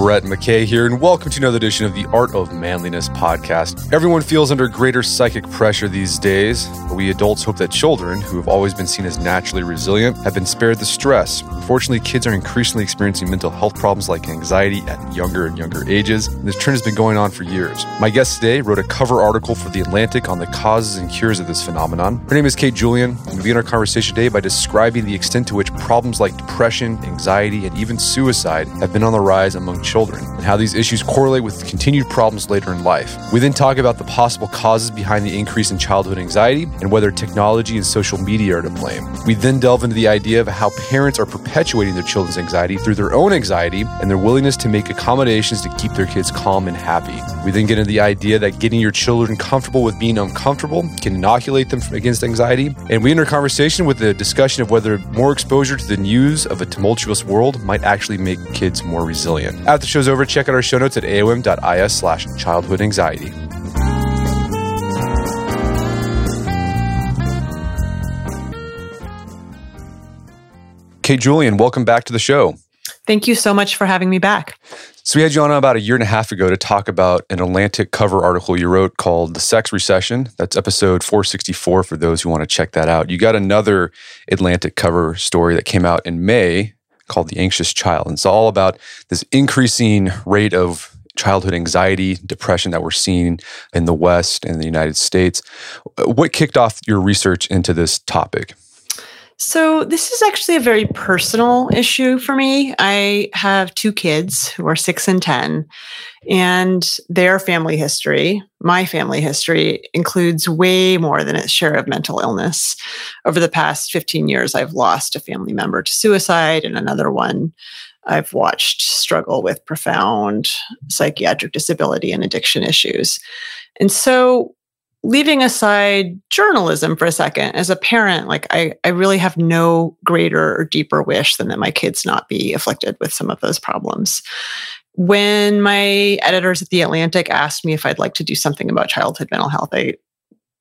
Brett McKay here, and welcome to another edition of the Art of Manliness podcast. Everyone feels under greater psychic pressure these days, but we adults hope that children, who have always been seen as naturally resilient, have been spared the stress. Unfortunately, kids are increasingly experiencing mental health problems like anxiety at younger and younger ages, and this trend has been going on for years. My guest today wrote a cover article for The Atlantic on the causes and cures of this phenomenon. Her name is Kate Julian, and we begin our conversation today by describing the extent to which problems like depression, anxiety, and even suicide have been on the rise among children, and how these issues correlate with continued problems later in life. We then talk about the possible causes behind the increase in childhood anxiety and whether technology and social media are to blame. We then delve into the idea of how parents are perpetuating their children's anxiety through their own anxiety and their willingness to make accommodations to keep their kids calm and happy. We then get into the idea that getting your children comfortable with being uncomfortable can inoculate them against anxiety. And we enter conversation with a discussion of whether more exposure to the news of a tumultuous world might actually make kids more resilient. After the show's over, check out our show notes at aom.is slash childhood anxiety. Kate Julian, welcome back to the show. Thank you so much for having me back. So, we had you on about a year and a half ago to talk about an Atlantic cover article you wrote called The Sex Recession. That's episode 464 for those who want to check that out. You got another Atlantic cover story that came out in May called The Anxious Child. And it's all about this increasing rate of childhood anxiety, depression that we're seeing in the West and the United States. What kicked off your research into this topic? So, this is actually a very personal issue for me. I have two kids who are six and 10, and their family history, my family history, includes way more than its share of mental illness. Over the past 15 years, I've lost a family member to suicide, and another one I've watched struggle with profound psychiatric disability and addiction issues. And so, leaving aside journalism for a second, as a parent, like I, I really have no greater or deeper wish than that my kids not be afflicted with some of those problems. When my editors at The Atlantic asked me if I'd like to do something about childhood mental health, I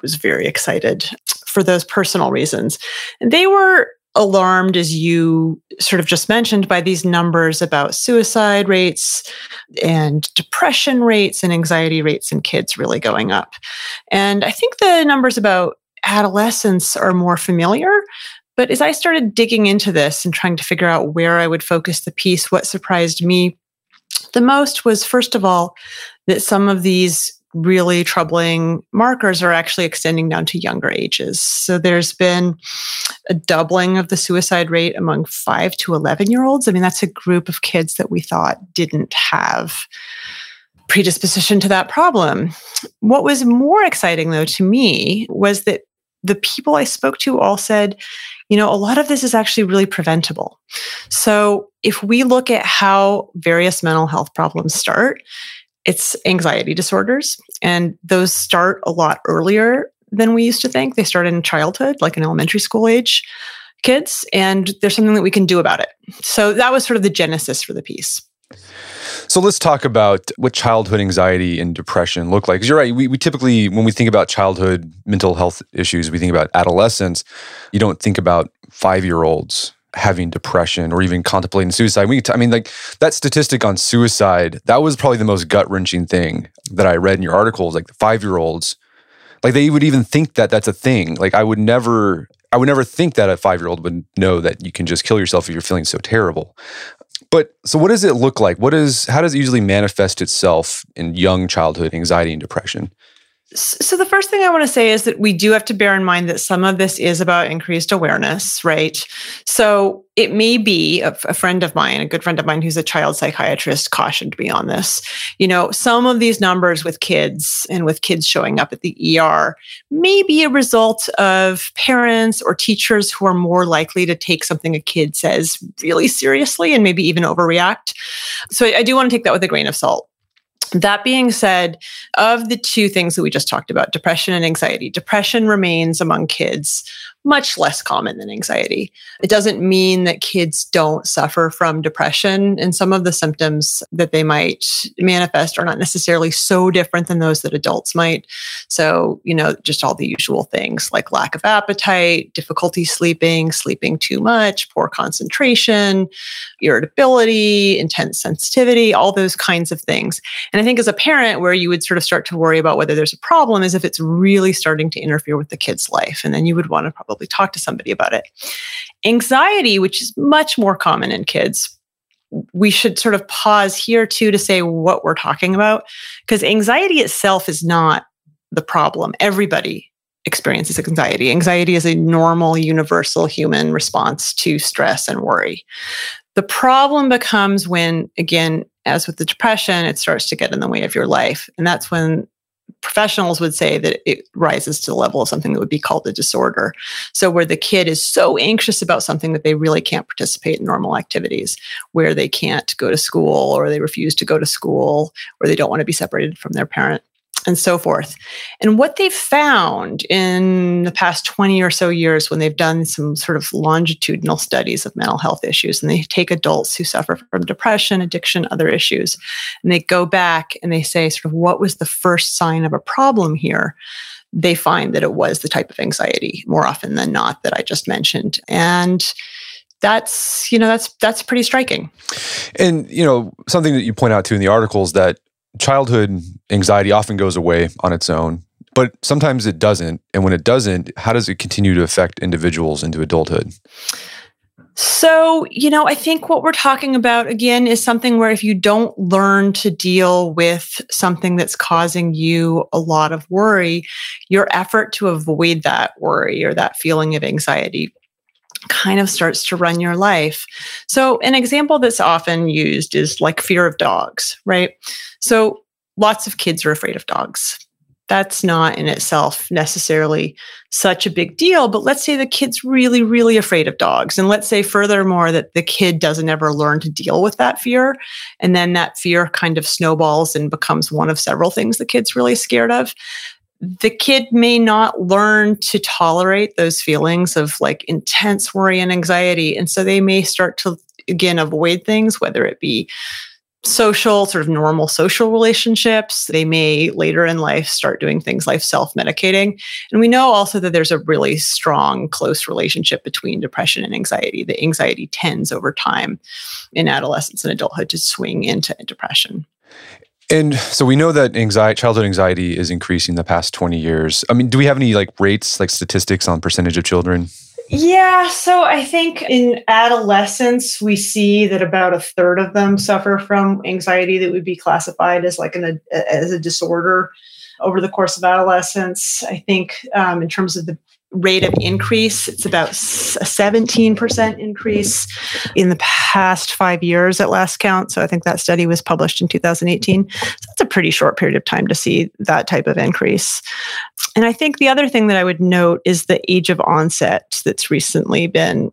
was very excited for those personal reasons. And they were alarmed, as you sort of just mentioned, by these numbers about suicide rates and depression rates and anxiety rates in kids really going up. And I think the numbers about adolescents are more familiar. But as I started digging into this and trying to figure out where I would focus the piece, what surprised me the most was, first of all, that some of these really troubling markers are actually extending down to younger ages. So there's been a doubling of the suicide rate among five to 11 year olds. I mean, that's a group of kids that we thought didn't have predisposition to that problem. What was more exciting, though, to me was that the people I spoke to all said, you know, a lot of this is actually really preventable. So if we look at how various mental health problems start, it's anxiety disorders, and those start a lot earlier than we used to think. They start in childhood, like in elementary school age kids, and there's something that we can do about it. So that was sort of the genesis for the piece. So let's talk about what childhood anxiety and depression look like. Because you're right, we, we typically, when we think about childhood mental health issues, we think about adolescents. You don't think about five year olds having depression or even contemplating suicide. We, I mean, like that statistic on suicide, that was probably the most gut wrenching thing that I read in your articles. Like the five year olds, like they would even think that that's a thing. Like I would never, I would never think that a five year old would know that you can just kill yourself if you're feeling so terrible. But so what does it look like? What is, how does it usually manifest itself in young childhood anxiety and depression? So, the first thing I want to say is that we do have to bear in mind that some of this is about increased awareness, right? So, it may be a, friend of mine, a good friend of mine who's a child psychiatrist, cautioned me on this. You know, some of these numbers with kids and with kids showing up at the ER may be a result of parents or teachers who are more likely to take something a kid says really seriously and maybe even overreact. So, I do want to take that with a grain of salt. That being said, of the two things that we just talked about, depression and anxiety, depression remains among kids much less common than anxiety. It doesn't mean that kids don't suffer from depression, and some of the symptoms that they might manifest are not necessarily so different than those that adults might. So, you know, just all the usual things like lack of appetite, difficulty sleeping, sleeping too much, poor concentration, irritability, intense sensitivity, all those kinds of things. And I think as a parent, where you would sort of start to worry about whether there's a problem is if it's really starting to interfere with the kid's life. And then you would want to probably talk to somebody about it. Anxiety, which is much more common in kids, we should sort of pause here too to say what we're talking about because anxiety itself is not the problem. Everybody experiences anxiety. Anxiety is a normal, universal human response to stress and worry. The problem becomes when, again, as with the depression, it starts to get in the way of your life. And that's when professionals would say that it rises to the level of something that would be called a disorder. So, where the kid is so anxious about something that they really can't participate in normal activities, where they can't go to school or they refuse to go to school or they don't want to be separated from their parent and so forth. And what they've found in the past 20 or so years, when they've done some sort of longitudinal studies of mental health issues, and they take adults who suffer from depression, addiction, other issues, and they go back and they say, sort of, what was the first sign of a problem here? They find that it was the type of anxiety more often than not that I just mentioned. And that's you know that's that's pretty striking and you know something that you point out too in the articles that childhood anxiety often goes away on its own, but sometimes it doesn't. And when it doesn't, how does it continue to affect individuals into adulthood? So, you know, I think what we're talking about again is something where if you don't learn to deal with something that's causing you a lot of worry, your effort to avoid that worry or that feeling of anxiety kind of starts to run your life. So, an example that's often used is like fear of dogs, right? So, lots of kids are afraid of dogs. That's not in itself necessarily such a big deal, but let's say the kid's really, really afraid of dogs. And let's say, furthermore, that the kid doesn't ever learn to deal with that fear. And then that fear kind of snowballs and becomes one of several things the kid's really scared of the kid may not learn to tolerate those feelings of like intense worry and anxiety. And so they may start to, again, avoid things, whether it be social, sort of normal social relationships. They may later in life start doing things like self medicating. And we know also that there's a really strong, close relationship between depression and anxiety. The anxiety tends over time in adolescence and adulthood to swing into depression. And so we know that anxiety, childhood anxiety is increasing the past 20 years. I mean, do we have any like rates, like statistics on percentage of children? Yeah, so I think in adolescence, we see that about a third of them suffer from anxiety that would be classified as like an as a disorder over the course of adolescence. I think um, in terms of the rate of increase. It's about a 17% increase in the past five years at last count. So I think that study was published in 2018. So that's a pretty short period of time to see that type of increase. And I think the other thing that I would note is the age of onset that's recently been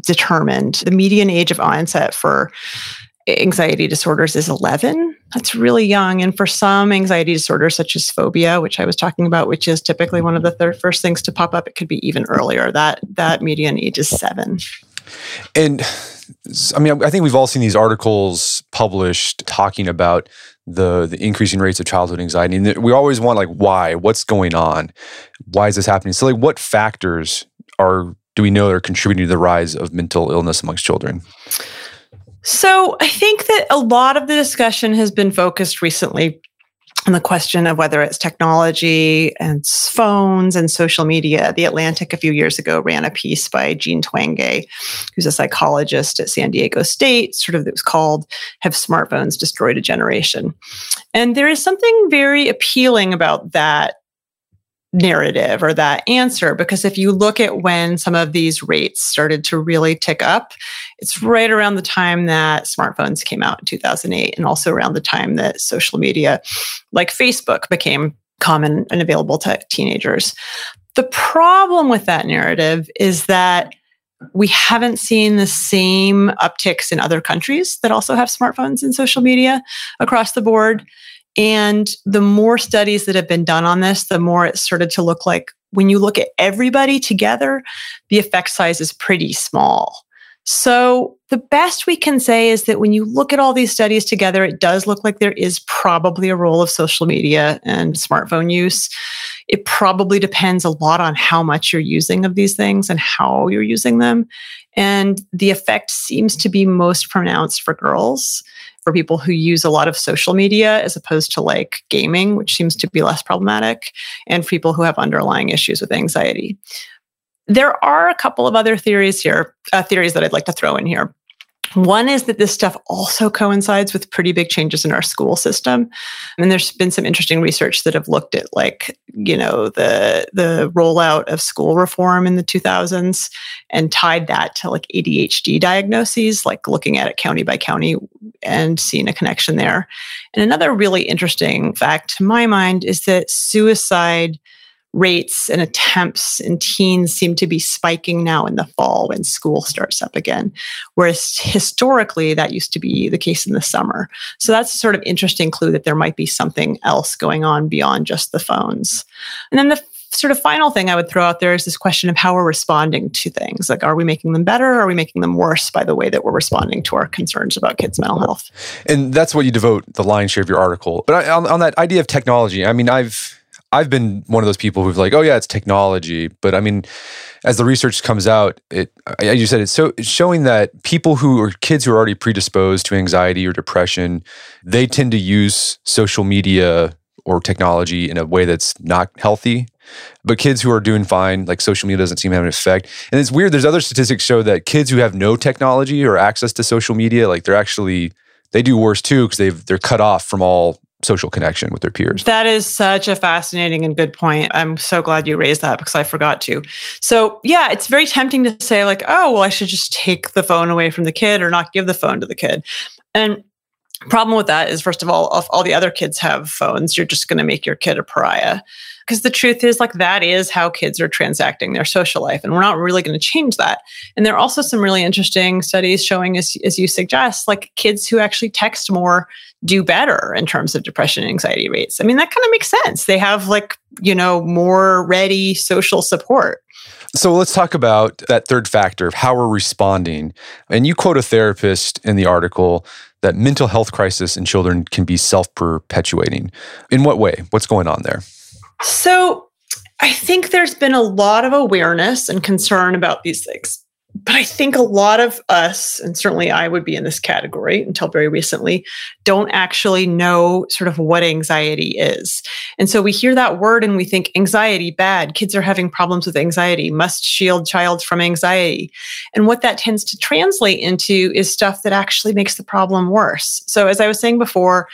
determined. The median age of onset for anxiety disorders is 11. That's really young. And for some anxiety disorders, such as phobia, which I was talking about, which is typically one of the third, first things to pop up, it could be even earlier. That that median age is seven. And I mean, I think we've all seen these articles published talking about the the increasing rates of childhood anxiety, and we always want like why, what's going on, why is this happening? So, like, what factors are do we know that are contributing to the rise of mental illness amongst children? So I think that a lot of the discussion has been focused recently on the question of whether it's technology and phones and social media. The Atlantic a few years ago ran a piece by Jean Twenge, who's a psychologist at San Diego State, sort of that was called Have Smartphones Destroyed a Generation? And there is something very appealing about that narrative or that answer because if you look at when some of these rates started to really tick up it's right around the time that smartphones came out in 2008 and also around the time that social media like Facebook became common and available to teenagers the problem with that narrative is that we haven't seen the same upticks in other countries that also have smartphones and social media across the board And the more studies that have been done on this, the more it started to look like when you look at everybody together, the effect size is pretty small. So, the best we can say is that when you look at all these studies together, it does look like there is probably a role of social media and smartphone use. It probably depends a lot on how much you're using of these things and how you're using them. And the effect seems to be most pronounced for girls, for people who use a lot of social media as opposed to like gaming, which seems to be less problematic, and people who have underlying issues with anxiety. There are a couple of other theories here, uh, theories that I'd like to throw in here. One is that this stuff also coincides with pretty big changes in our school system. And there's been some interesting research that have looked at like, you know, the the rollout of school reform in the 2000s and tied that to like ADHD diagnoses, like looking at it county by county and seeing a connection there. And another really interesting fact to my mind is that suicide rates and attempts in teens seem to be spiking now in the fall when school starts up again. Whereas historically, that used to be the case in the summer. So that's a sort of interesting clue that there might be something else going on beyond just the phones. And then the sort of final thing I would throw out there is this question of how we're responding to things. Like, are we making them better? Or are we making them worse by the way that we're responding to our concerns about kids' mental health? And that's what you devote the lion's share of your article. But on, on that idea of technology, I mean, I've I've been one of those people who've like, oh yeah, it's technology, but I mean, as the research comes out, it as you said, it's so it's showing that people who are kids who are already predisposed to anxiety or depression, they tend to use social media or technology in a way that's not healthy. But kids who are doing fine, like social media doesn't seem to have an effect. And it's weird. There's other statistics show that kids who have no technology or access to social media, like they're actually they do worse too because they've they're cut off from all social connection with their peers. That is such a fascinating and good point. I'm so glad you raised that because I forgot to. So, yeah, it's very tempting to say, like, oh, well, I should just take the phone away from the kid or not give the phone to the kid. And problem with that is, first of all, if all the other kids have phones, you're just going to make your kid a pariah. Because the truth is, like, that is how kids are transacting their social life. And we're not really going to change that. And there are also some really interesting studies showing, as, as you suggest, like kids who actually text more do better in terms of depression and anxiety rates. I mean, that kind of makes sense. They have like, you know, more ready social support. So let's talk about that third factor of how we're responding. And you quote a therapist in the article that mental health crisis in children can be self-perpetuating. In what way? What's going on there? So I think there's been a lot of awareness and concern about these things but I think a lot of us, and certainly I would be in this category until very recently, don't actually know sort of what anxiety is. And so we hear that word and we think anxiety, bad, kids are having problems with anxiety, must shield child from anxiety. And what that tends to translate into is stuff that actually makes the problem worse. So as I was saying before,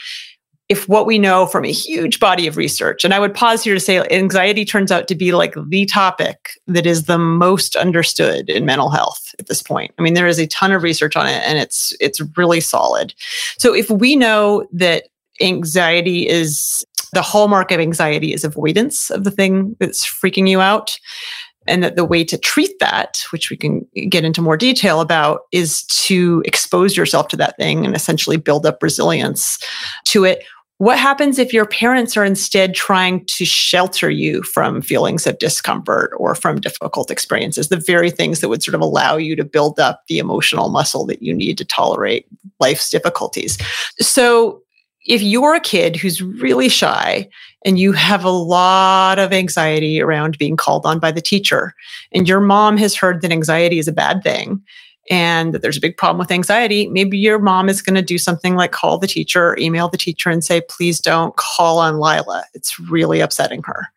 if what we know from a huge body of research, and I would pause here to say anxiety turns out to be like the topic that is the most understood in mental health at this point. I mean, there is a ton of research on it and it's it's really solid. So if we know that anxiety is the hallmark of anxiety is avoidance of the thing that's freaking you out, and that the way to treat that, which we can get into more detail about, is to expose yourself to that thing and essentially build up resilience to it what happens if your parents are instead trying to shelter you from feelings of discomfort or from difficult experiences, the very things that would sort of allow you to build up the emotional muscle that you need to tolerate life's difficulties? So, if you're a kid who's really shy and you have a lot of anxiety around being called on by the teacher, and your mom has heard that anxiety is a bad thing, and that there's a big problem with anxiety, maybe your mom is going to do something like call the teacher or email the teacher and say, please don't call on Lila. It's really upsetting her.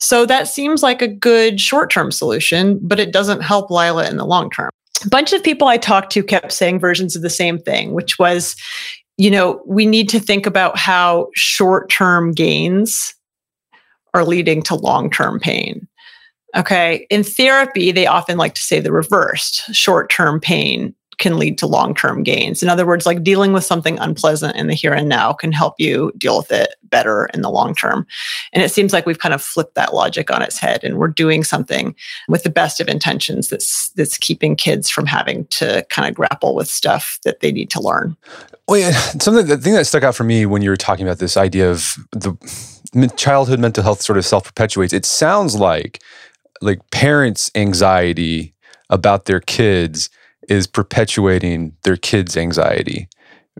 So that seems like a good short term solution, but it doesn't help Lila in the long term. A bunch of people I talked to kept saying versions of the same thing, which was, you know, we need to think about how short term gains are leading to long term pain. Okay. In therapy, they often like to say the reversed short term pain can lead to long-term gains. In other words, like dealing with something unpleasant in the here and now can help you deal with it better in the long term. And it seems like we've kind of flipped that logic on its head and we're doing something with the best of intentions that's that's keeping kids from having to kind of grapple with stuff that they need to learn. Well, yeah, something the thing that stuck out for me when you were talking about this idea of the childhood mental health sort of self-perpetuates. It sounds like like parents' anxiety about their kids is perpetuating their kids' anxiety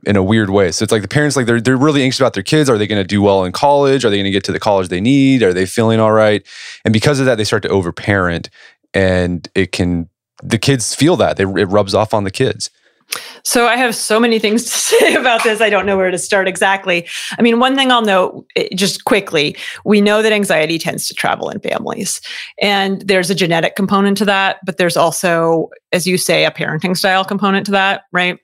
in a weird way. So it's like the parents like they're they're really anxious about their kids. Are they going to do well in college? Are they going to get to the college they need? Are they feeling all right? And because of that, they start to overparent, and it can the kids feel that they, it rubs off on the kids. So I have so many things to say about this. I don't know where to start exactly. I mean, one thing I'll note eh, just quickly, we know that anxiety tends to travel in families. And there's a genetic component to that, but there's also, as you say, a parenting style component to that, right?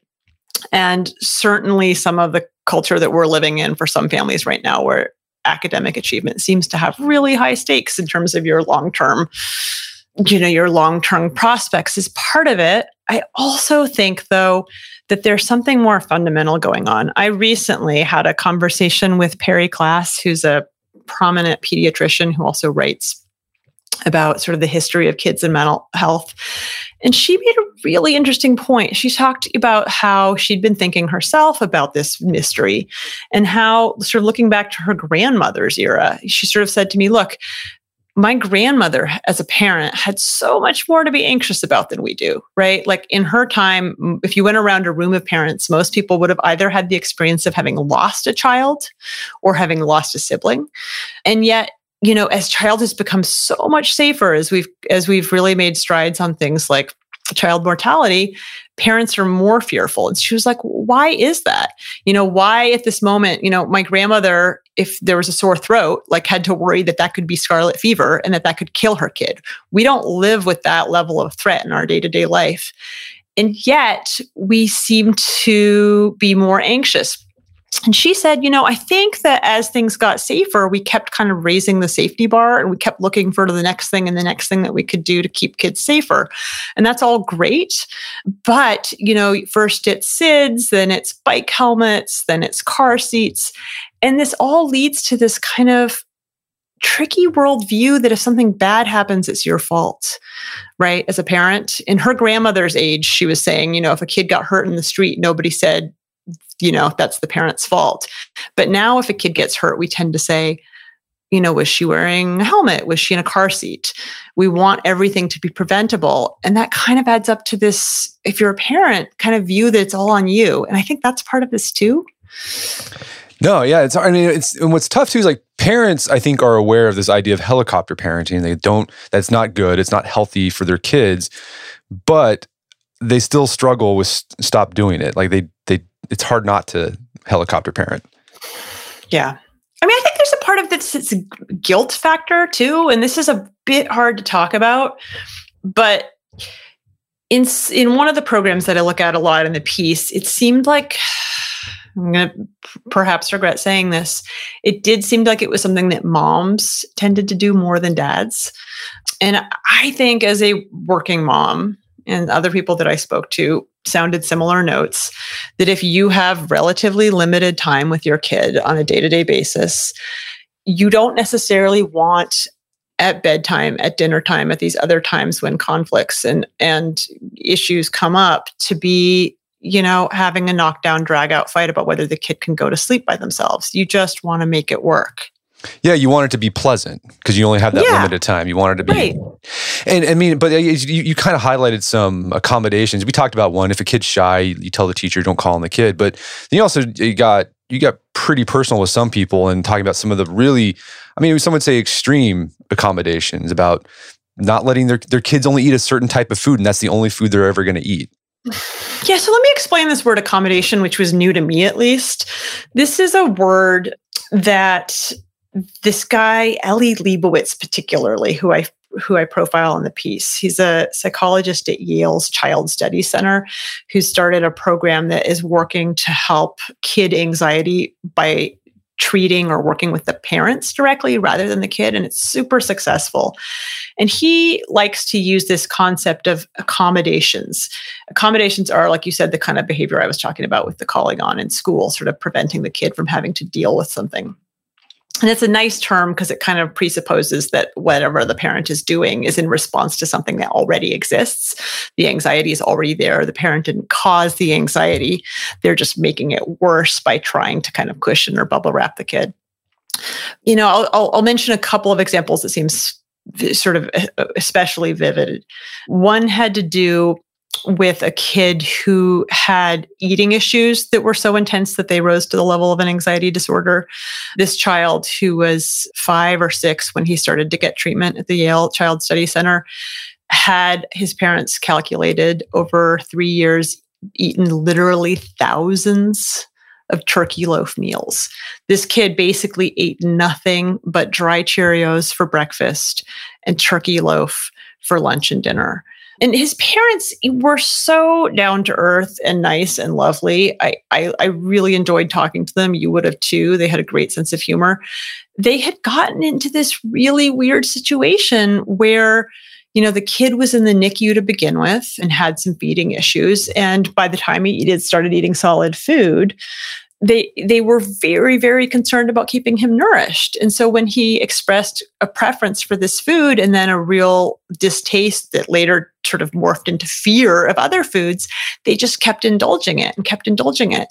And certainly some of the culture that we're living in for some families right now where academic achievement seems to have really high stakes in terms of your long-term you know your long-term prospects is part of it i also think though that there's something more fundamental going on i recently had a conversation with Perri Klass who's a prominent pediatrician who also writes about sort of the history of kids and mental health. And she made a really interesting point. She talked about how she'd been thinking herself about this mystery and how, sort of looking back to her grandmother's era, she sort of said to me, Look, my grandmother as a parent had so much more to be anxious about than we do, right? Like in her time, if you went around a room of parents, most people would have either had the experience of having lost a child or having lost a sibling. And yet you know, as child has become so much safer as we've as we've really made strides on things like child mortality, parents are more fearful. And she was like, why is that? You know, why at this moment, you know, my grandmother, if there was a sore throat, like had to worry that that could be scarlet fever and that that could kill her kid. We don't live with that level of threat in our day to day life. And yet we seem to be more anxious and she said, you know, I think that as things got safer, we kept kind of raising the safety bar and we kept looking for the next thing and the next thing that we could do to keep kids safer. And that's all great. But, you know, first it's SIDS, then it's bike helmets, then it's car seats. And this all leads to this kind of tricky worldview that if something bad happens, it's your fault, right? As a parent, in her grandmother's age, she was saying, you know, if a kid got hurt in the street, nobody said, you know, that's the parent's fault. But now if a kid gets hurt, we tend to say, you know, was she wearing a helmet? Was she in a car seat? We want everything to be preventable. And that kind of adds up to this, if you're a parent, kind of view that it's all on you. And I think that's part of this too. No, yeah, it's. I mean, it's and what's tough too is like parents. I think are aware of this idea of helicopter parenting. They don't. That's not good. It's not healthy for their kids, but they still struggle with stop doing it. Like they they it's hard not to helicopter parent. Yeah. I mean, I think there's a part of this it's guilt factor too, and this is a bit hard to talk about. But in in one of the programs that I look at a lot in the piece, it seemed like I'm going to perhaps regret saying this. It did seem like it was something that moms tended to do more than dads. And I think as a working mom, and other people that I spoke to sounded similar notes that if you have relatively limited time with your kid on a day to day basis, you don't necessarily want at bedtime, at dinner time, at these other times when conflicts and, and issues come up to be you know, having a knockdown, drag out fight about whether the kid can go to sleep by themselves. You just want to make it work. Yeah, you want it to be pleasant because you only have that yeah. limited time. You want it to be, right. and I mean, but uh, you, you kind of highlighted some accommodations. We talked about one: if a kid's shy, you tell the teacher, don't call on the kid. But then you also you got you got pretty personal with some people and talking about some of the really, I mean, some would say extreme accommodations about not letting their their kids only eat a certain type of food, and that's the only food they're ever going to eat. Yeah, so let me explain this word accommodation, which was new to me at least. This is a word that this guy, Eli Lebowitz, particularly, who I who I profile in the piece. He's a psychologist at Yale's Child Study Center who started a program that is working to help kid anxiety by treating or working with the parents directly rather than the kid. And it's super successful. And he likes to use this concept of accommodations. Accommodations are, like you said, the kind of behavior I was talking about with the calling on in school, sort of preventing the kid from having to deal with something. And it's a nice term because it kind of presupposes that whatever the parent is doing is in response to something that already exists. The anxiety is already there. The parent didn't cause the anxiety. They're just making it worse by trying to kind of cushion or bubble wrap the kid. You know, I'll, I'll, mention a couple of examples that seems sort of especially vivid. One had to do with a kid who had eating issues that were so intense that they rose to the level of an anxiety disorder. This child, who was five or six when he started to get treatment at the Yale Child Study Center, had his parents calculated over three years eaten literally thousands of turkey loaf meals. This kid basically ate nothing but dry Cheerios for breakfast and turkey loaf for lunch and dinner. And his parents were so down to earth and nice and lovely. I, I, I really enjoyed talking to them. You would have too. They had a great sense of humor. They had gotten into this really weird situation where you know, the kid was in the NICU to begin with and had some feeding issues. And by the time he had started eating solid food, they they were very very concerned about keeping him nourished and so when he expressed a preference for this food and then a real distaste that later sort of morphed into fear of other foods they just kept indulging it and kept indulging it.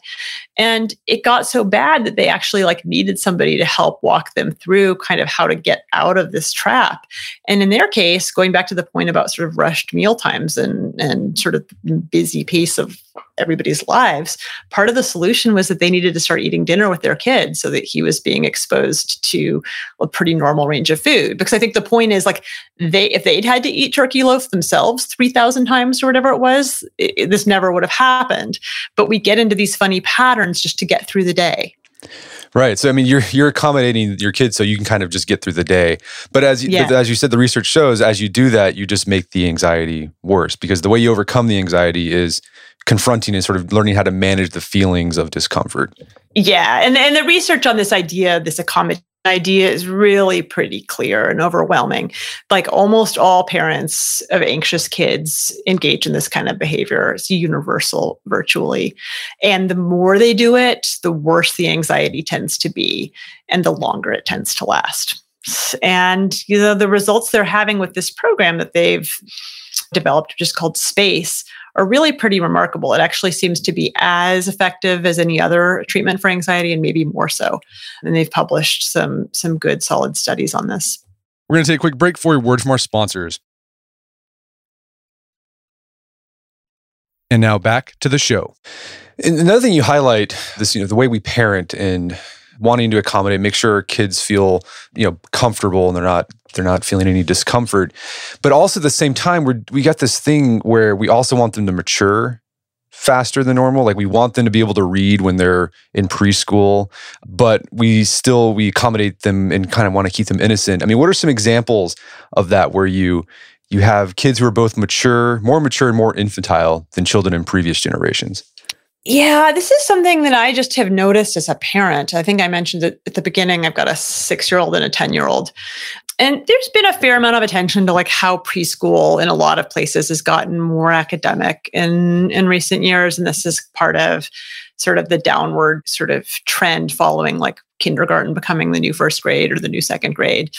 And it got so bad that they actually like needed somebody to help walk them through kind of how to get out of this trap. And in their case going back to the point about sort of rushed meal times and and sort of busy pace of everybody's lives part of the solution was that they needed to start eating dinner with their kids so that he was being exposed to a pretty normal range of food. Because i think the point is like they if they'd had to eat turkey loaf themselves 3000 times or whatever it was it, it, this never would have happened but we get into these funny patterns just to get through the day Right. So I mean, you're you're accommodating your kids so you can kind of just get through the day. But as you, yeah. as you said, the research shows as you do that, you just make the anxiety worse because the way you overcome the anxiety is confronting and sort of learning how to manage the feelings of discomfort. Yeah, and and the research on this idea, this accommodation idea is really pretty clear and overwhelming. Like almost all parents of anxious kids engage in this kind of behavior. It's universal virtually. And the more they do it, the worse the anxiety tends to be and the longer it tends to last. And you know the results they're having with this program that they've developed, which is called Space, are really pretty remarkable. It actually seems to be as effective as any other treatment for anxiety and maybe more so. And they've published some some good solid studies on this. We're going to take a quick break for a word from our sponsors. And now back to the show. Another thing you highlight this, you know, the way we parent and wanting to accommodate, make sure kids feel, you know, comfortable and they're not they're not feeling any discomfort. But also at the same time, we we got this thing where we also want them to mature faster than normal. Like we want them to be able to read when they're in preschool, but we still we accommodate them and kind of want to keep them innocent. I mean, what are some examples of that where you you have kids who are both mature, more mature and more infantile than children in previous generations? Yeah, this is something that I just have noticed as a parent. I think I mentioned it at the beginning. I've got a six year old and a 10 year old. And there's been a fair amount of attention to like how preschool in a lot of places has gotten more academic in, in recent years. And this is part of sort of the downward sort of trend following like kindergarten becoming the new first grade or the new second grade.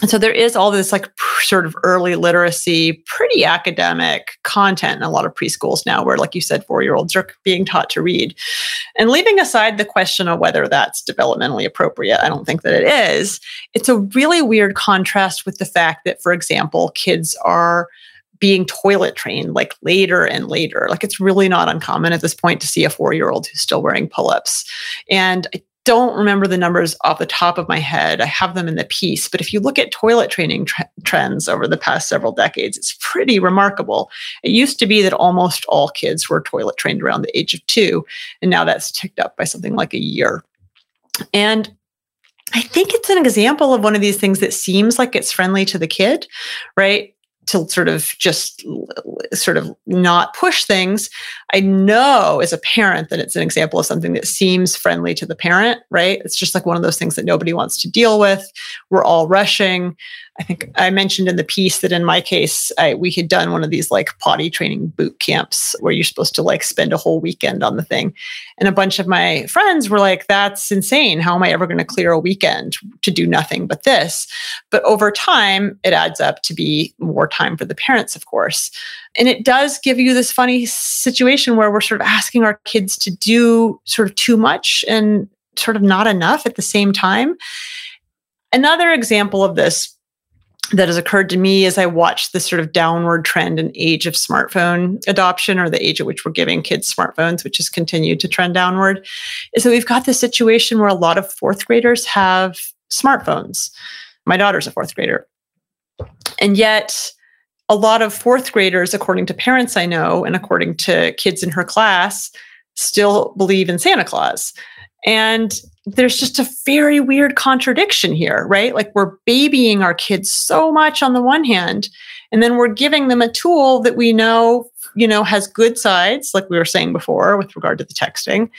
And so there is all this like sort of early literacy, pretty academic content in a lot of preschools now, where, like you said, four year olds are being taught to read. And leaving aside the question of whether that's developmentally appropriate, I don't think that it is. It's a really weird contrast with the fact that, for example, kids are being toilet trained like later and later. Like it's really not uncommon at this point to see a four year old who's still wearing pull ups. And I don't remember the numbers off the top of my head. I have them in the piece, but if you look at toilet training tre- trends over the past several decades, it's pretty remarkable. It used to be that almost all kids were toilet trained around the age of two, and now that's ticked up by something like a year. And I think it's an example of one of these things that seems like it's friendly to the kid, right? To sort of just sort of not push things, I know as a parent that it's an example of something that seems friendly to the parent, right? It's just like one of those things that nobody wants to deal with. We're all rushing. I think I mentioned in the piece that in my case, I, we had done one of these like potty training boot camps where you're supposed to like spend a whole weekend on the thing. And a bunch of my friends were like, that's insane. How am I ever going to clear a weekend to do nothing but this? But over time, it adds up to be more time for the parents, of course. And it does give you this funny situation where we're sort of asking our kids to do sort of too much and sort of not enough at the same time. Another example of this that has occurred to me as I watch this sort of downward trend in age of smartphone adoption or the age at which we're giving kids smartphones, which has continued to trend downward, is that we've got this situation where a lot of fourth graders have smartphones. My daughter's a fourth grader. And yet, a lot of fourth graders, according to parents I know and according to kids in her class, still believe in Santa Claus. And there's just a very weird contradiction here, right? Like we're babying our kids so much on the one hand, and then we're giving them a tool that we know, you know, has good sides, like we were saying before with regard to the texting,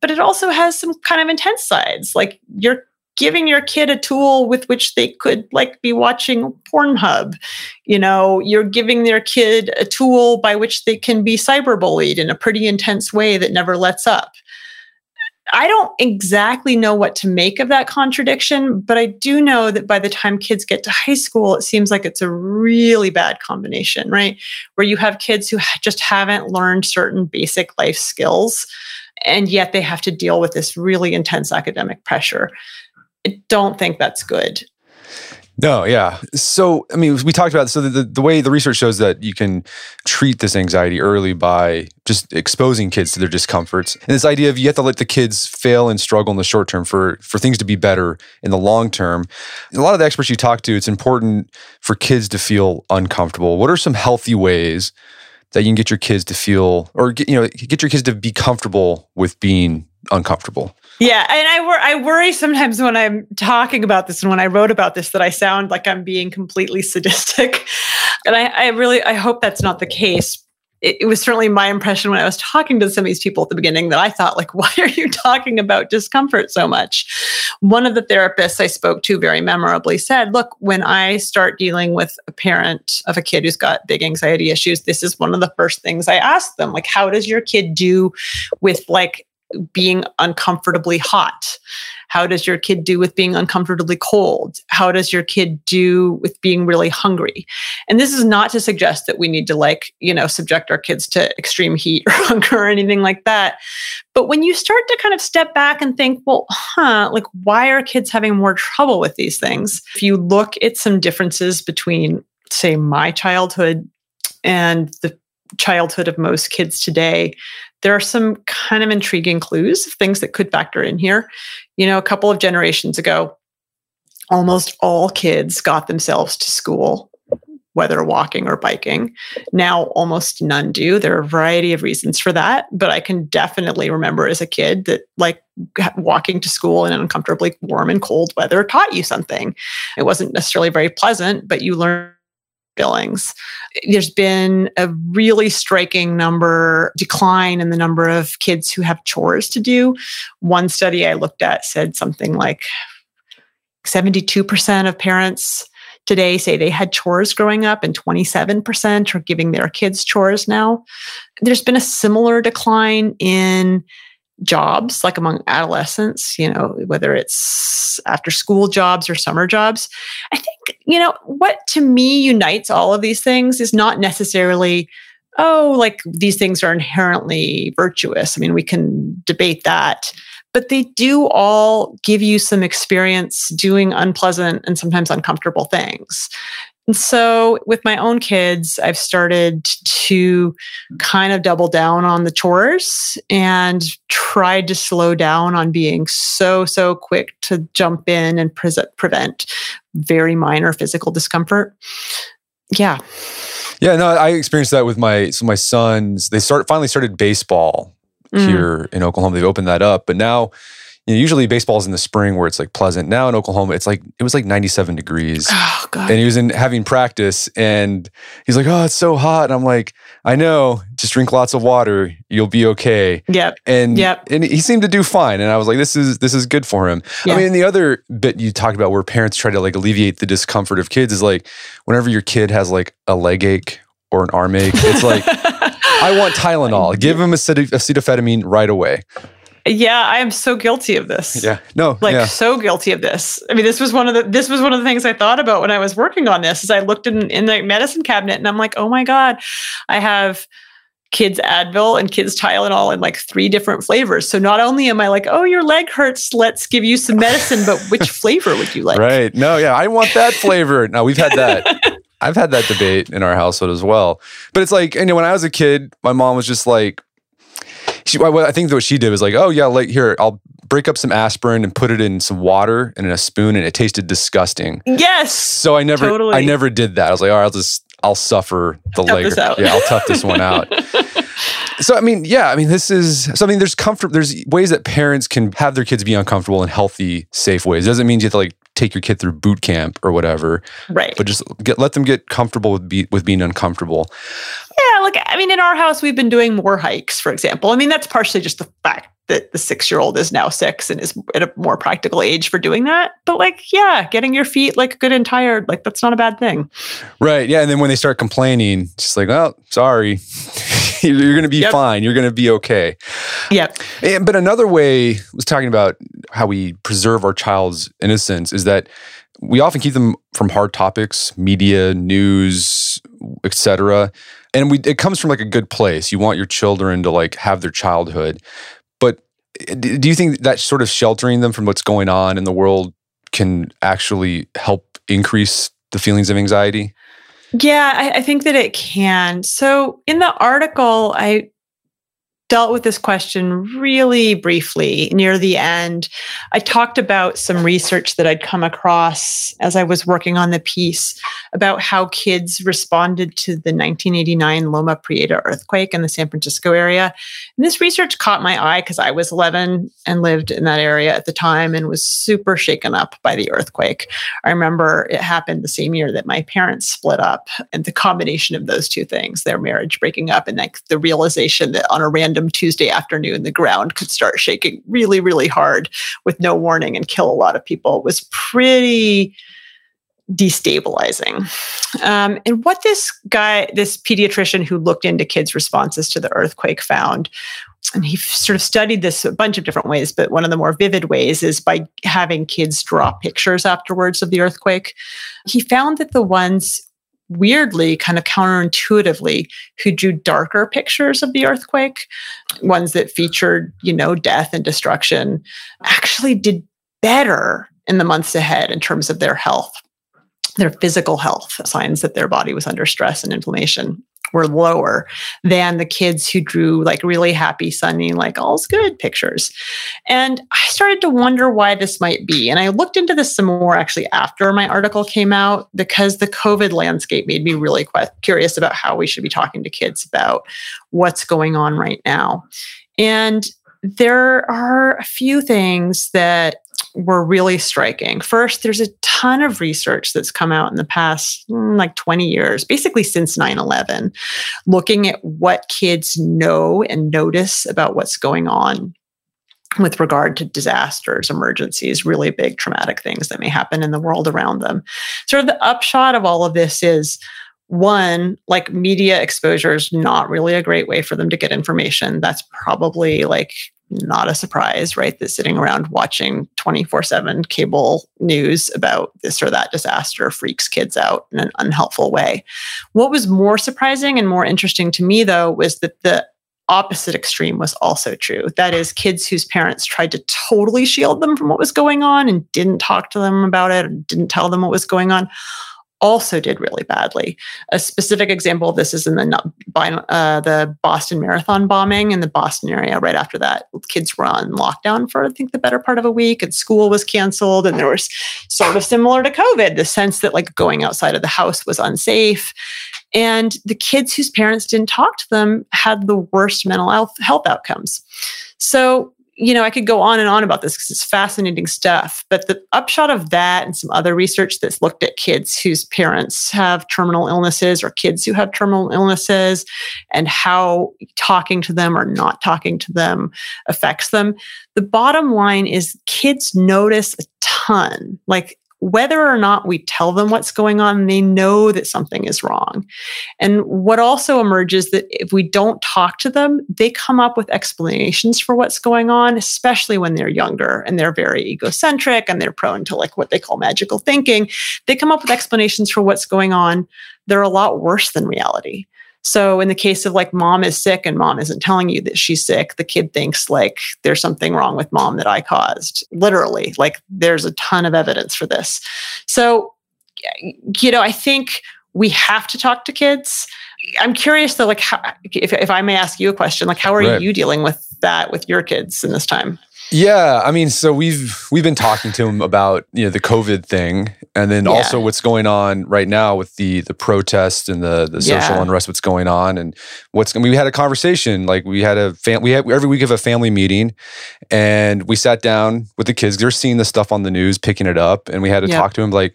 but it also has some kind of intense sides. Like you're giving your kid a tool with which they could like be watching Pornhub. You know, you're giving their kid a tool by which they can be cyberbullied in a pretty intense way that never lets up. I don't exactly know what to make of that contradiction, but I do know that by the time kids get to high school, it seems like it's a really bad combination, right? Where you have kids who just haven't learned certain basic life skills, and yet they have to deal with this really intense academic pressure. I don't think that's good. No, yeah. So, I mean, we talked about so the, the way the research shows that you can treat this anxiety early by just exposing kids to their discomforts. And this idea of you have to let the kids fail and struggle in the short term for for things to be better in the long term. A lot of the experts you talk to, it's important for kids to feel uncomfortable. What are some healthy ways that you can get your kids to feel or get, you know, get your kids to be comfortable with being uncomfortable? Yeah, and I wor- I worry sometimes when I'm talking about this and when I wrote about this that I sound like I'm being completely sadistic, and I, I really I hope that's not the case. It, it was certainly my impression when I was talking to some of these people at the beginning that I thought like, why are you talking about discomfort so much? One of the therapists I spoke to very memorably said, look, when I start dealing with a parent of a kid who's got big anxiety issues, this is one of the first things I ask them, like, how does your kid do with like being uncomfortably hot? How does your kid do with being uncomfortably cold? How does your kid do with being really hungry? And this is not to suggest that we need to like, you know, subject our kids to extreme heat or hunger or anything like that. But when you start to kind of step back and think, well, huh, like why are kids having more trouble with these things? If you look at some differences between, say, my childhood and the childhood of most kids today, there are some kind of intriguing clues of things that could factor in here. You know, a couple of generations ago, almost all kids got themselves to school, whether walking or biking. Now, almost none do. There are a variety of reasons for that, but I can definitely remember as a kid that, like, walking to school in uncomfortably warm and cold weather taught you something. It wasn't necessarily very pleasant, but you learned billings. There's been a really striking number decline in the number of kids who have chores to do. One study I looked at said something like 72% of parents today say they had chores growing up and 27% are giving their kids chores now. There's been a similar decline in jobs like among adolescents you know whether it's after school jobs or summer jobs. I think you know what to me unites all of these things is not necessarily oh like these things are inherently virtuous. I mean we can debate that. But they do all give you some experience doing unpleasant and sometimes uncomfortable things and so with my own kids, I've started to kind of double down on the chores and tried to slow down on being so, so quick to jump in and pre- prevent very minor physical discomfort. Yeah. Yeah, no, I experienced that with my so my sons. They start finally started baseball mm. here in Oklahoma. They've opened that up, but now you know, usually baseball's in the spring where it's like pleasant. Now in Oklahoma, it's like it was like 97 degrees. God. and he was in having practice and he's like, Oh, it's so hot. And I'm like, I know, just drink lots of water. You'll be okay. Yep. And Yep. and he seemed to do fine. And I was like, this is this is good for him. Yeah. I mean, the other bit you talked about where parents try to like alleviate the discomfort of kids is like whenever your kid has like a leg ache or an arm ache, it's like I want Tylenol. Give him acet- acetaminophen right away. Yeah, I am so guilty of this. Yeah. No. like yeah. so guilty of this. I mean, this was one of the this was one of the things I thought about when I was working on this. Is I looked in in the medicine cabinet and I'm like, oh my god, I have kids Advil and kids Tylenol in like three different flavors. So not only am I like, oh, your leg hurts, let's give you some medicine, but which flavor would you like? Right. No, yeah, I want that flavor. No, we've had that. I've had that debate in our household as well. But it's like, you know, when I was a kid, my mom was just like, she, what I think what she did was like, oh yeah, like here, I'll break up some aspirin and put it in some water and in a spoon, and it tasted disgusting. Yes. So I never, I never did that. I was like, all right, I'll just, I'll suffer the Tough leg. Yeah, I'll tough this one out. So I mean, yeah, I mean, this is so. I mean, there's comfort. There's ways that parents can have their kids be uncomfortable in healthy, safe ways. It doesn't mean you have to like take your kid through boot camp or whatever, Right. but just get let them get comfortable with be, with being uncomfortable. Yeah, like I mean, in our house, we've been doing more hikes, for example. I mean, that's partially just the fact that the six year old is now six and is at a more practical age for doing that. But like, yeah, getting your feet like good and tired, like that's not a bad thing. Right. Yeah. And then when they start complaining, it's just like, oh, sorry, you're going to be Yep. fine. You're going to be okay. Yep. And, but another way was talking about how we preserve our child's innocence is that we often keep them from hard topics, media, news, etc. And we it comes from like a good place. You want your children to like have their childhood. But eh, do you think that sort of sheltering them from what's going on in the world can actually help increase the feelings of anxiety? Yeah, I, I think that it can. So in the article, I dealt with this question really briefly near the end. I talked about some research that I'd come across as I was working on the piece about how kids responded to the 1989 Loma Prieta earthquake in the San Francisco area. And this research caught my eye because I was 11 and lived in that area at the time and was super shaken up by the earthquake. I remember it happened the same year that my parents split up, and the combination of those two things, their marriage breaking up, and like the realization that on a random Tuesday afternoon, the ground could start shaking really, really hard with no warning and kill a lot of people was pretty destabilizing. Um, and what this guy, this pediatrician who looked into kids' responses to the earthquake found and he sort of studied this a bunch of different ways, but one of the more vivid ways is by having kids draw pictures afterwards of the earthquake. He found that the ones weirdly, kind of counterintuitively, who drew darker pictures of the earthquake, ones that featured, you know, death and destruction, actually did better in the months ahead in terms of their health, their physical health, signs that their body was under stress and inflammation were lower than the kids who drew like really happy, sunny, like all's good pictures. And I started to wonder why this might be. And I looked into this some more actually after my article came out because the COVID landscape made me really quite curious about how we should be talking to kids about what's going on right now. And there are a few things that were really striking. First, there's a ton of research that's come out in the past mm, like 20 years, basically since 9 11, looking at what kids know and notice about what's going on with regard to disasters, emergencies, really big traumatic things that may happen in the world around them. Sort of the upshot of all of this is one, like media exposure is not really a great way for them to get information. That's probably like not a surprise, right? That sitting around watching 24 7 cable news about this or that disaster freaks kids out in an unhelpful way. What was more surprising and more interesting to me, though, was that the opposite extreme was also true. That is, kids whose parents tried to totally shield them from what was going on and didn't talk to them about it didn't tell them what was going on also did really badly. A specific example of this is in the uh, the Boston Marathon bombing in the Boston area. Right after that, kids were on lockdown for I think the better part of a week, and school was canceled. And there was sort of similar to COVID, the sense that like going outside of the house was unsafe. And the kids whose parents didn't talk to them had the worst mental health, health outcomes. So you know, I could go on and on about this because it's fascinating stuff. But the upshot of that and some other research that's looked at kids whose parents have terminal illnesses or kids who have terminal illnesses and how talking to them or not talking to them affects them. The bottom line is kids notice a ton. Like whether or not we tell them what's going on, they know that something is wrong. And what also emerges that if we don't talk to them, they come up with explanations for what's going on, especially when they're younger and they're very egocentric and they're prone to like what they call magical thinking. They come up with explanations for what's going on. They're a lot worse than reality. So in the case of like mom is sick and mom isn't telling you that she's sick, the kid thinks like there's something wrong with mom that I caused. Literally, like there's a ton of evidence for this. So, you know, I think we have to talk to kids. I'm curious though, like how, if, if I may ask you a question, like how are right. you dealing with that with your kids in this time? Yeah, I mean, so we've we've been talking to him about you know the COVID thing, and then yeah. also what's going on right now with the the protest and the the social yeah. unrest, what's going on, and what's. we had a conversation, like we had a fam, we had every week of a family meeting, and we sat down with the kids. They're seeing the stuff on the news, picking it up, and we had to yep. talk to him like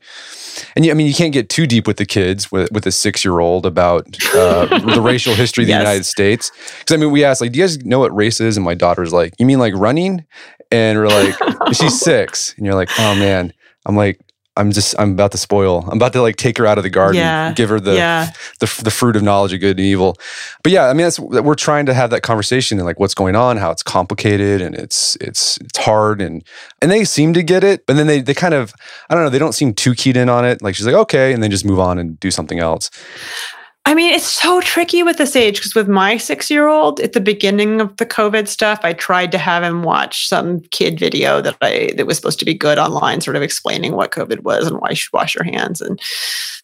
and I mean, you can't get too deep with the kids with, with a six year old about uh, the racial history of yes. the United States. Because I mean, we asked like, "Do you guys know what race is?" And my daughter's like, "You mean like running?" And we're like, "She's six. And you're like, "Oh man." I'm like, I'm just I'm about to spoil. I'm about to like take her out of the garden, yeah. give her the, yeah. the the fruit of knowledge of good and evil. But yeah, I mean that's we're trying to have that conversation and like what's going on, how it's complicated and it's it's it's hard and and they seem to get it, but then they they kind of I don't know, they don't seem too keyed in on it. Like she's like okay, and then just move on and do something else. I mean, it's so tricky with this age because with my six year old, at the beginning of the COVID stuff, I tried to have him watch some kid video that I that was supposed to be good online, sort of explaining what COVID was and why you should wash your hands and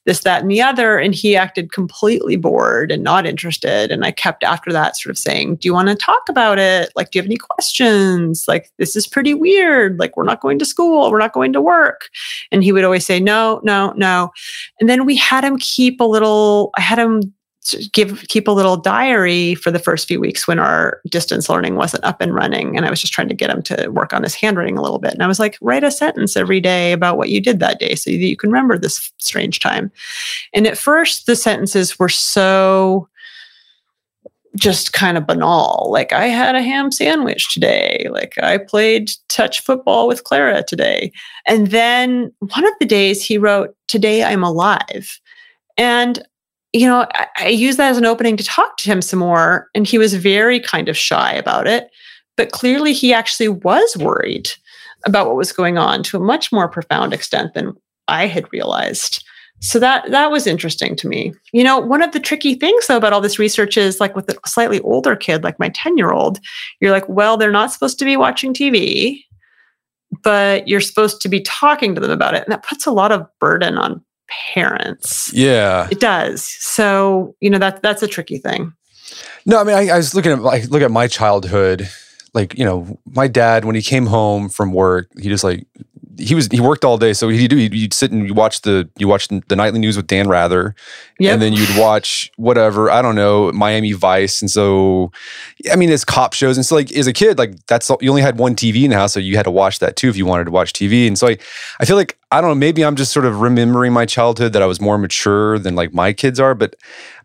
this, that, and the other. And he acted completely bored and not interested. And I kept after that sort of saying, Do you want to talk about it? Like, do you have any questions? Like, this is pretty weird. Like, we're not going to school, we're not going to work. And he would always say, No, no, no. And then we had him keep a little, I had him give keep a little diary for the first few weeks when our distance learning wasn't up and running and i was just trying to get him to work on his handwriting a little bit. And i was like write a sentence every day about what you did that day so that you can remember this strange time. And at first the sentences were so just kind of banal. Like i had a ham sandwich today. Like i played touch football with clara today. And then one of the days he wrote today i'm alive. And you know, I, I used that as an opening to talk to him some more. And he was very kind of shy about it. But clearly, he actually was worried about what was going on to a much more profound extent than I had realized. So that that was interesting to me. You know, one of the tricky things though about all this research is like with a slightly older kid, like my 10-year-old, you're like, well, they're not supposed to be watching TV, but you're supposed to be talking to them about it. And that puts a lot of burden on parents. Yeah. It does. So, you know, that that's a tricky thing. No, I mean, I, I was looking at like look at my childhood. Like, you know, my dad when he came home from work, he just like he was he worked all day, so he'd do you'd sit and you watch the you watch the nightly news with Dan Rather, yep. and then you'd watch whatever I don't know Miami Vice, and so I mean it's cop shows, and so like as a kid like that's you only had one TV in the house, so you had to watch that too if you wanted to watch TV, and so I I feel like I don't know maybe I'm just sort of remembering my childhood that I was more mature than like my kids are, but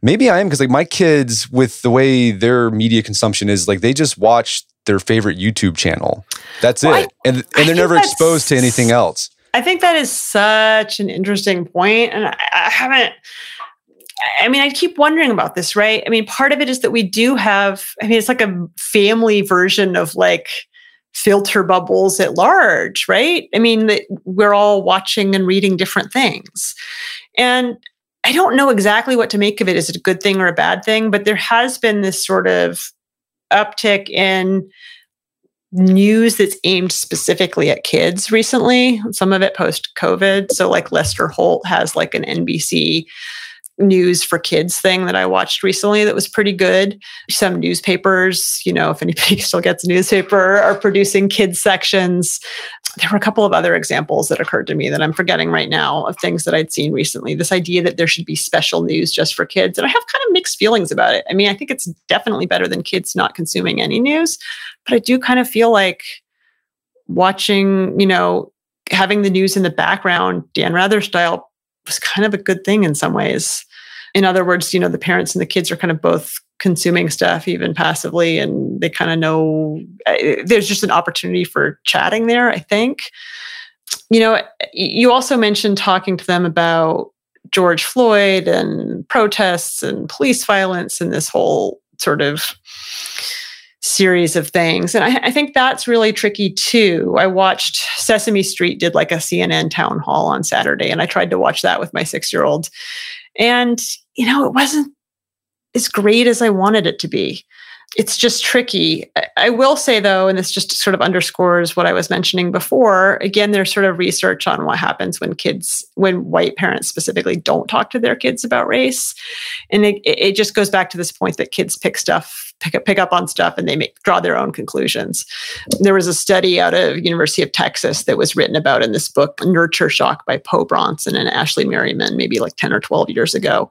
maybe I am because like my kids with the way their media consumption is like they just watch their favorite YouTube channel. That's well, it. I, and and they're never exposed to anything else. I think that is such an interesting point and I, I haven't I mean, I keep wondering about this, right? I mean, part of it is that we do have, I mean, it's like a family version of like filter bubbles at large, right? I mean, we're all watching and reading different things. And I don't know exactly what to make of it. Is it a good thing or a bad thing? But there has been this sort of uptick in news that's aimed specifically at kids recently, some of it post COVID. So, like Lester Holt has like an NBC news for kids thing that I watched recently that was pretty good. Some newspapers, you know, if anybody still gets a newspaper, are producing kids sections. There were a couple of other examples that occurred to me that I'm forgetting right now of things that I'd seen recently. This idea that there should be special news just for kids. And I have kind of mixed feelings about it. I mean, I think it's definitely better than kids not consuming any news, but I do kind of feel like watching, you know, having the news in the background, Dan Rather style, was kind of a good thing in some ways. In other words, you know, the parents and the kids are kind of both consuming stuff even passively and they kind of know uh, there's just an opportunity for chatting there, I think. You know, you also mentioned talking to them about George Floyd and protests and police violence and this whole sort of series of things. And I, I, think that's really tricky too. I watched Sesame Street did like a CNN town hall on Saturday, and I tried to watch that with my six year old. And, you know, it wasn't as great as I wanted it to be. It's just tricky. I will say though, and this just sort of underscores what I was mentioning before. Again, there's sort of research on what happens when kids, when white parents specifically don't talk to their kids about race. And it, it just goes back to this point that kids pick stuff pick up, pick up on stuff and they make draw their own conclusions. There was a study out of University of Texas that was written about in this book, Nurture Shock by Po Bronson and Ashley Merriman, maybe like 10 or 12 years ago.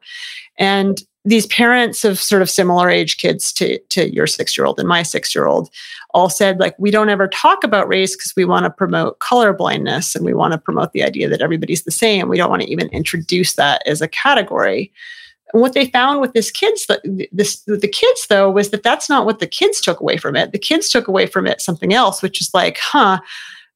And these parents of sort of similar age kids to, to your six year old and my six year old all said, like, we don't ever talk about race because we want to promote color blindness and we want to promote the idea that everybody's the same. We don't want to even introduce that as a category. And what they found with this kids, this the kids though, was that that's not what the kids took away from it. The kids took away from it something else, which is like, huh,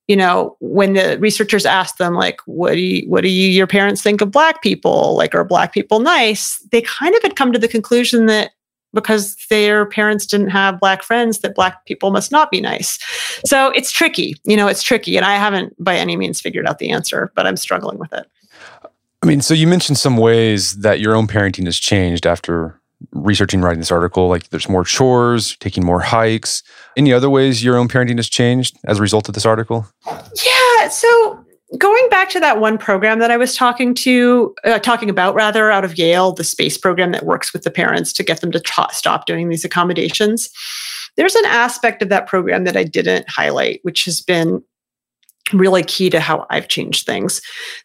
you know, when the researchers asked them, like, what do you, what do you, your parents think of black people? Like, are black people nice? They kind of had come to the conclusion that because their parents didn't have black friends that black people must not be nice. So it's tricky, you know, it's tricky. And I haven't by any means figured out the answer, but I'm struggling with it. I mean, so you mentioned some ways that your own parenting has changed after researching writing this article like there's more chores taking more hikes. Any other ways your own parenting has changed as a result of this article? Yeah so going back to that one program that i was talking to uh, talking about rather out of yale the space program that works with the parents to get them to stop doing these accommodations there's an aspect of that program that i didn't highlight which has been really key to how I've changed things.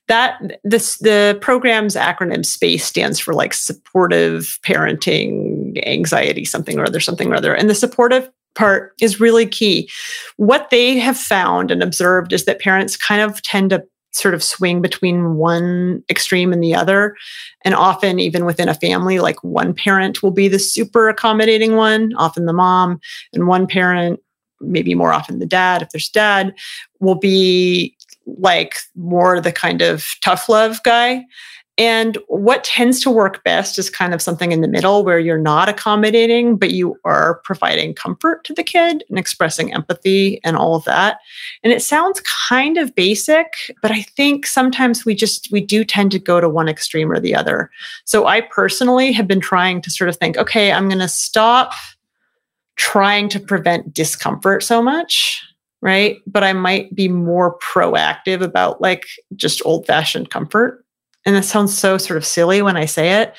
That this the program's acronym SPACE stands for like supportive parenting, anxiety, something or other, something or other. And the supportive part is really key. What they have found and observed is that parents kind of tend to sort of swing between one extreme and the other. And often, even within a family, like one parent will be the super accommodating one, often the mom, and one parent maybe more often the dad, if there's dad, will be like more the kind of tough love guy. And what tends to work best is kind of something in the middle where you're not accommodating, but you are providing comfort to the kid and expressing empathy and all of that. And it sounds kind of basic, but I think sometimes we just, we do tend to go to one extreme or the other. So I personally have been trying to sort of think, okay, I'm going to stop trying to prevent discomfort so much right? But i might be more proactive about like just old fashioned comfort. And that sounds so sort of silly when i say it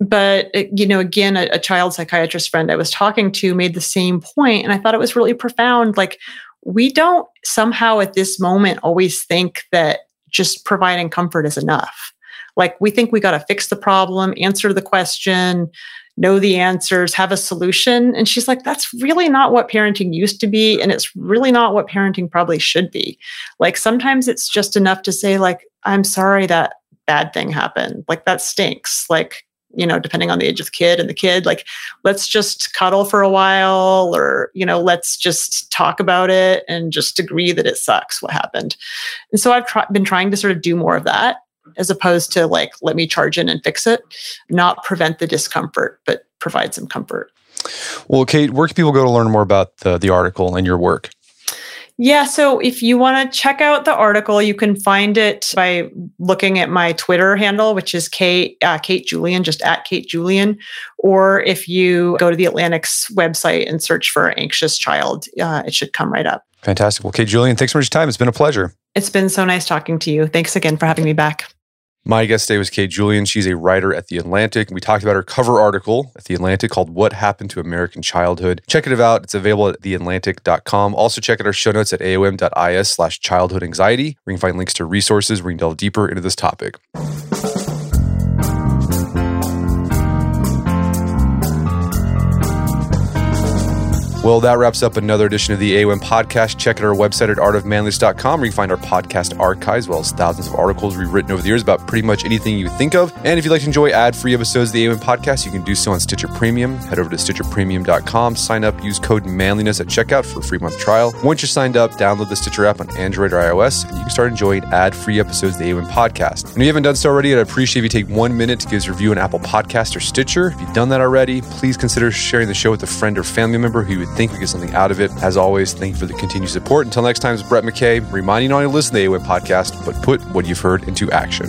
but uh, you know again a, a child psychiatrist friend i was talking to made the same point and i thought it was really profound. Like we don't somehow at this moment always think that just providing comfort is enough like we think we got to fix the problem answer the question know the answers, have a solution. And she's like, that's really not what parenting used to be. And it's really not what parenting probably should be. Like sometimes it's just enough to say, like, I'm sorry that bad thing happened. Like that stinks. Like, you know, depending on the age of the kid and the kid, like, let's just cuddle for a while or, you know, let's just talk about it and just agree that it sucks what happened. And so I've tr- been trying to sort of do more of that as opposed to like, let me charge in and fix it, not prevent the discomfort, but provide some comfort. Well, Kate, where can people go to learn more about the, the article and your work? Yeah, so if you want to check out the article, you can find it by looking at my Twitter handle, which is Kate uh, Kate Julian, just at Kate Julian. Or if you go to the Atlantic's website and search for "anxious child," uh, it should come right up. Fantastic. Well, Kate Julian, thanks so much for your time. It's been a pleasure. It's been so nice talking to you. Thanks again for having me back. My guest today was Kate Julian. She's a writer at The Atlantic. We talked about her cover article at The Atlantic called What Happened to American Childhood. Check it out. It's available at theatlantic.com. Also, check out our show notes at aom.is slash childhood anxiety, where you can find links to resources where you can delve deeper into this topic. Well, that wraps up another edition of the AOM podcast. Check out our website at artofmanliness.com where you find our podcast archives, as well as thousands of articles we've written over the years about pretty much anything you think of. And if you'd like to enjoy ad free episodes of the AOM podcast, you can do so on Stitcher Premium. Head over to StitcherPremium.com, sign up, use code manliness at checkout for a free month trial. Once you're signed up, download the Stitcher app on Android or iOS, and you can start enjoying ad free episodes of the AOM podcast. And if you haven't done so already, I'd appreciate if you take one minute to give us a review on Apple Podcast or Stitcher. If you've done that already, please consider sharing the show with a friend or family member who you would think we get something out of it. As always, thank you for the continued support. Until next time, it's Brett McKay reminding you not only to listen to the AOM podcast, but put what you've heard into action.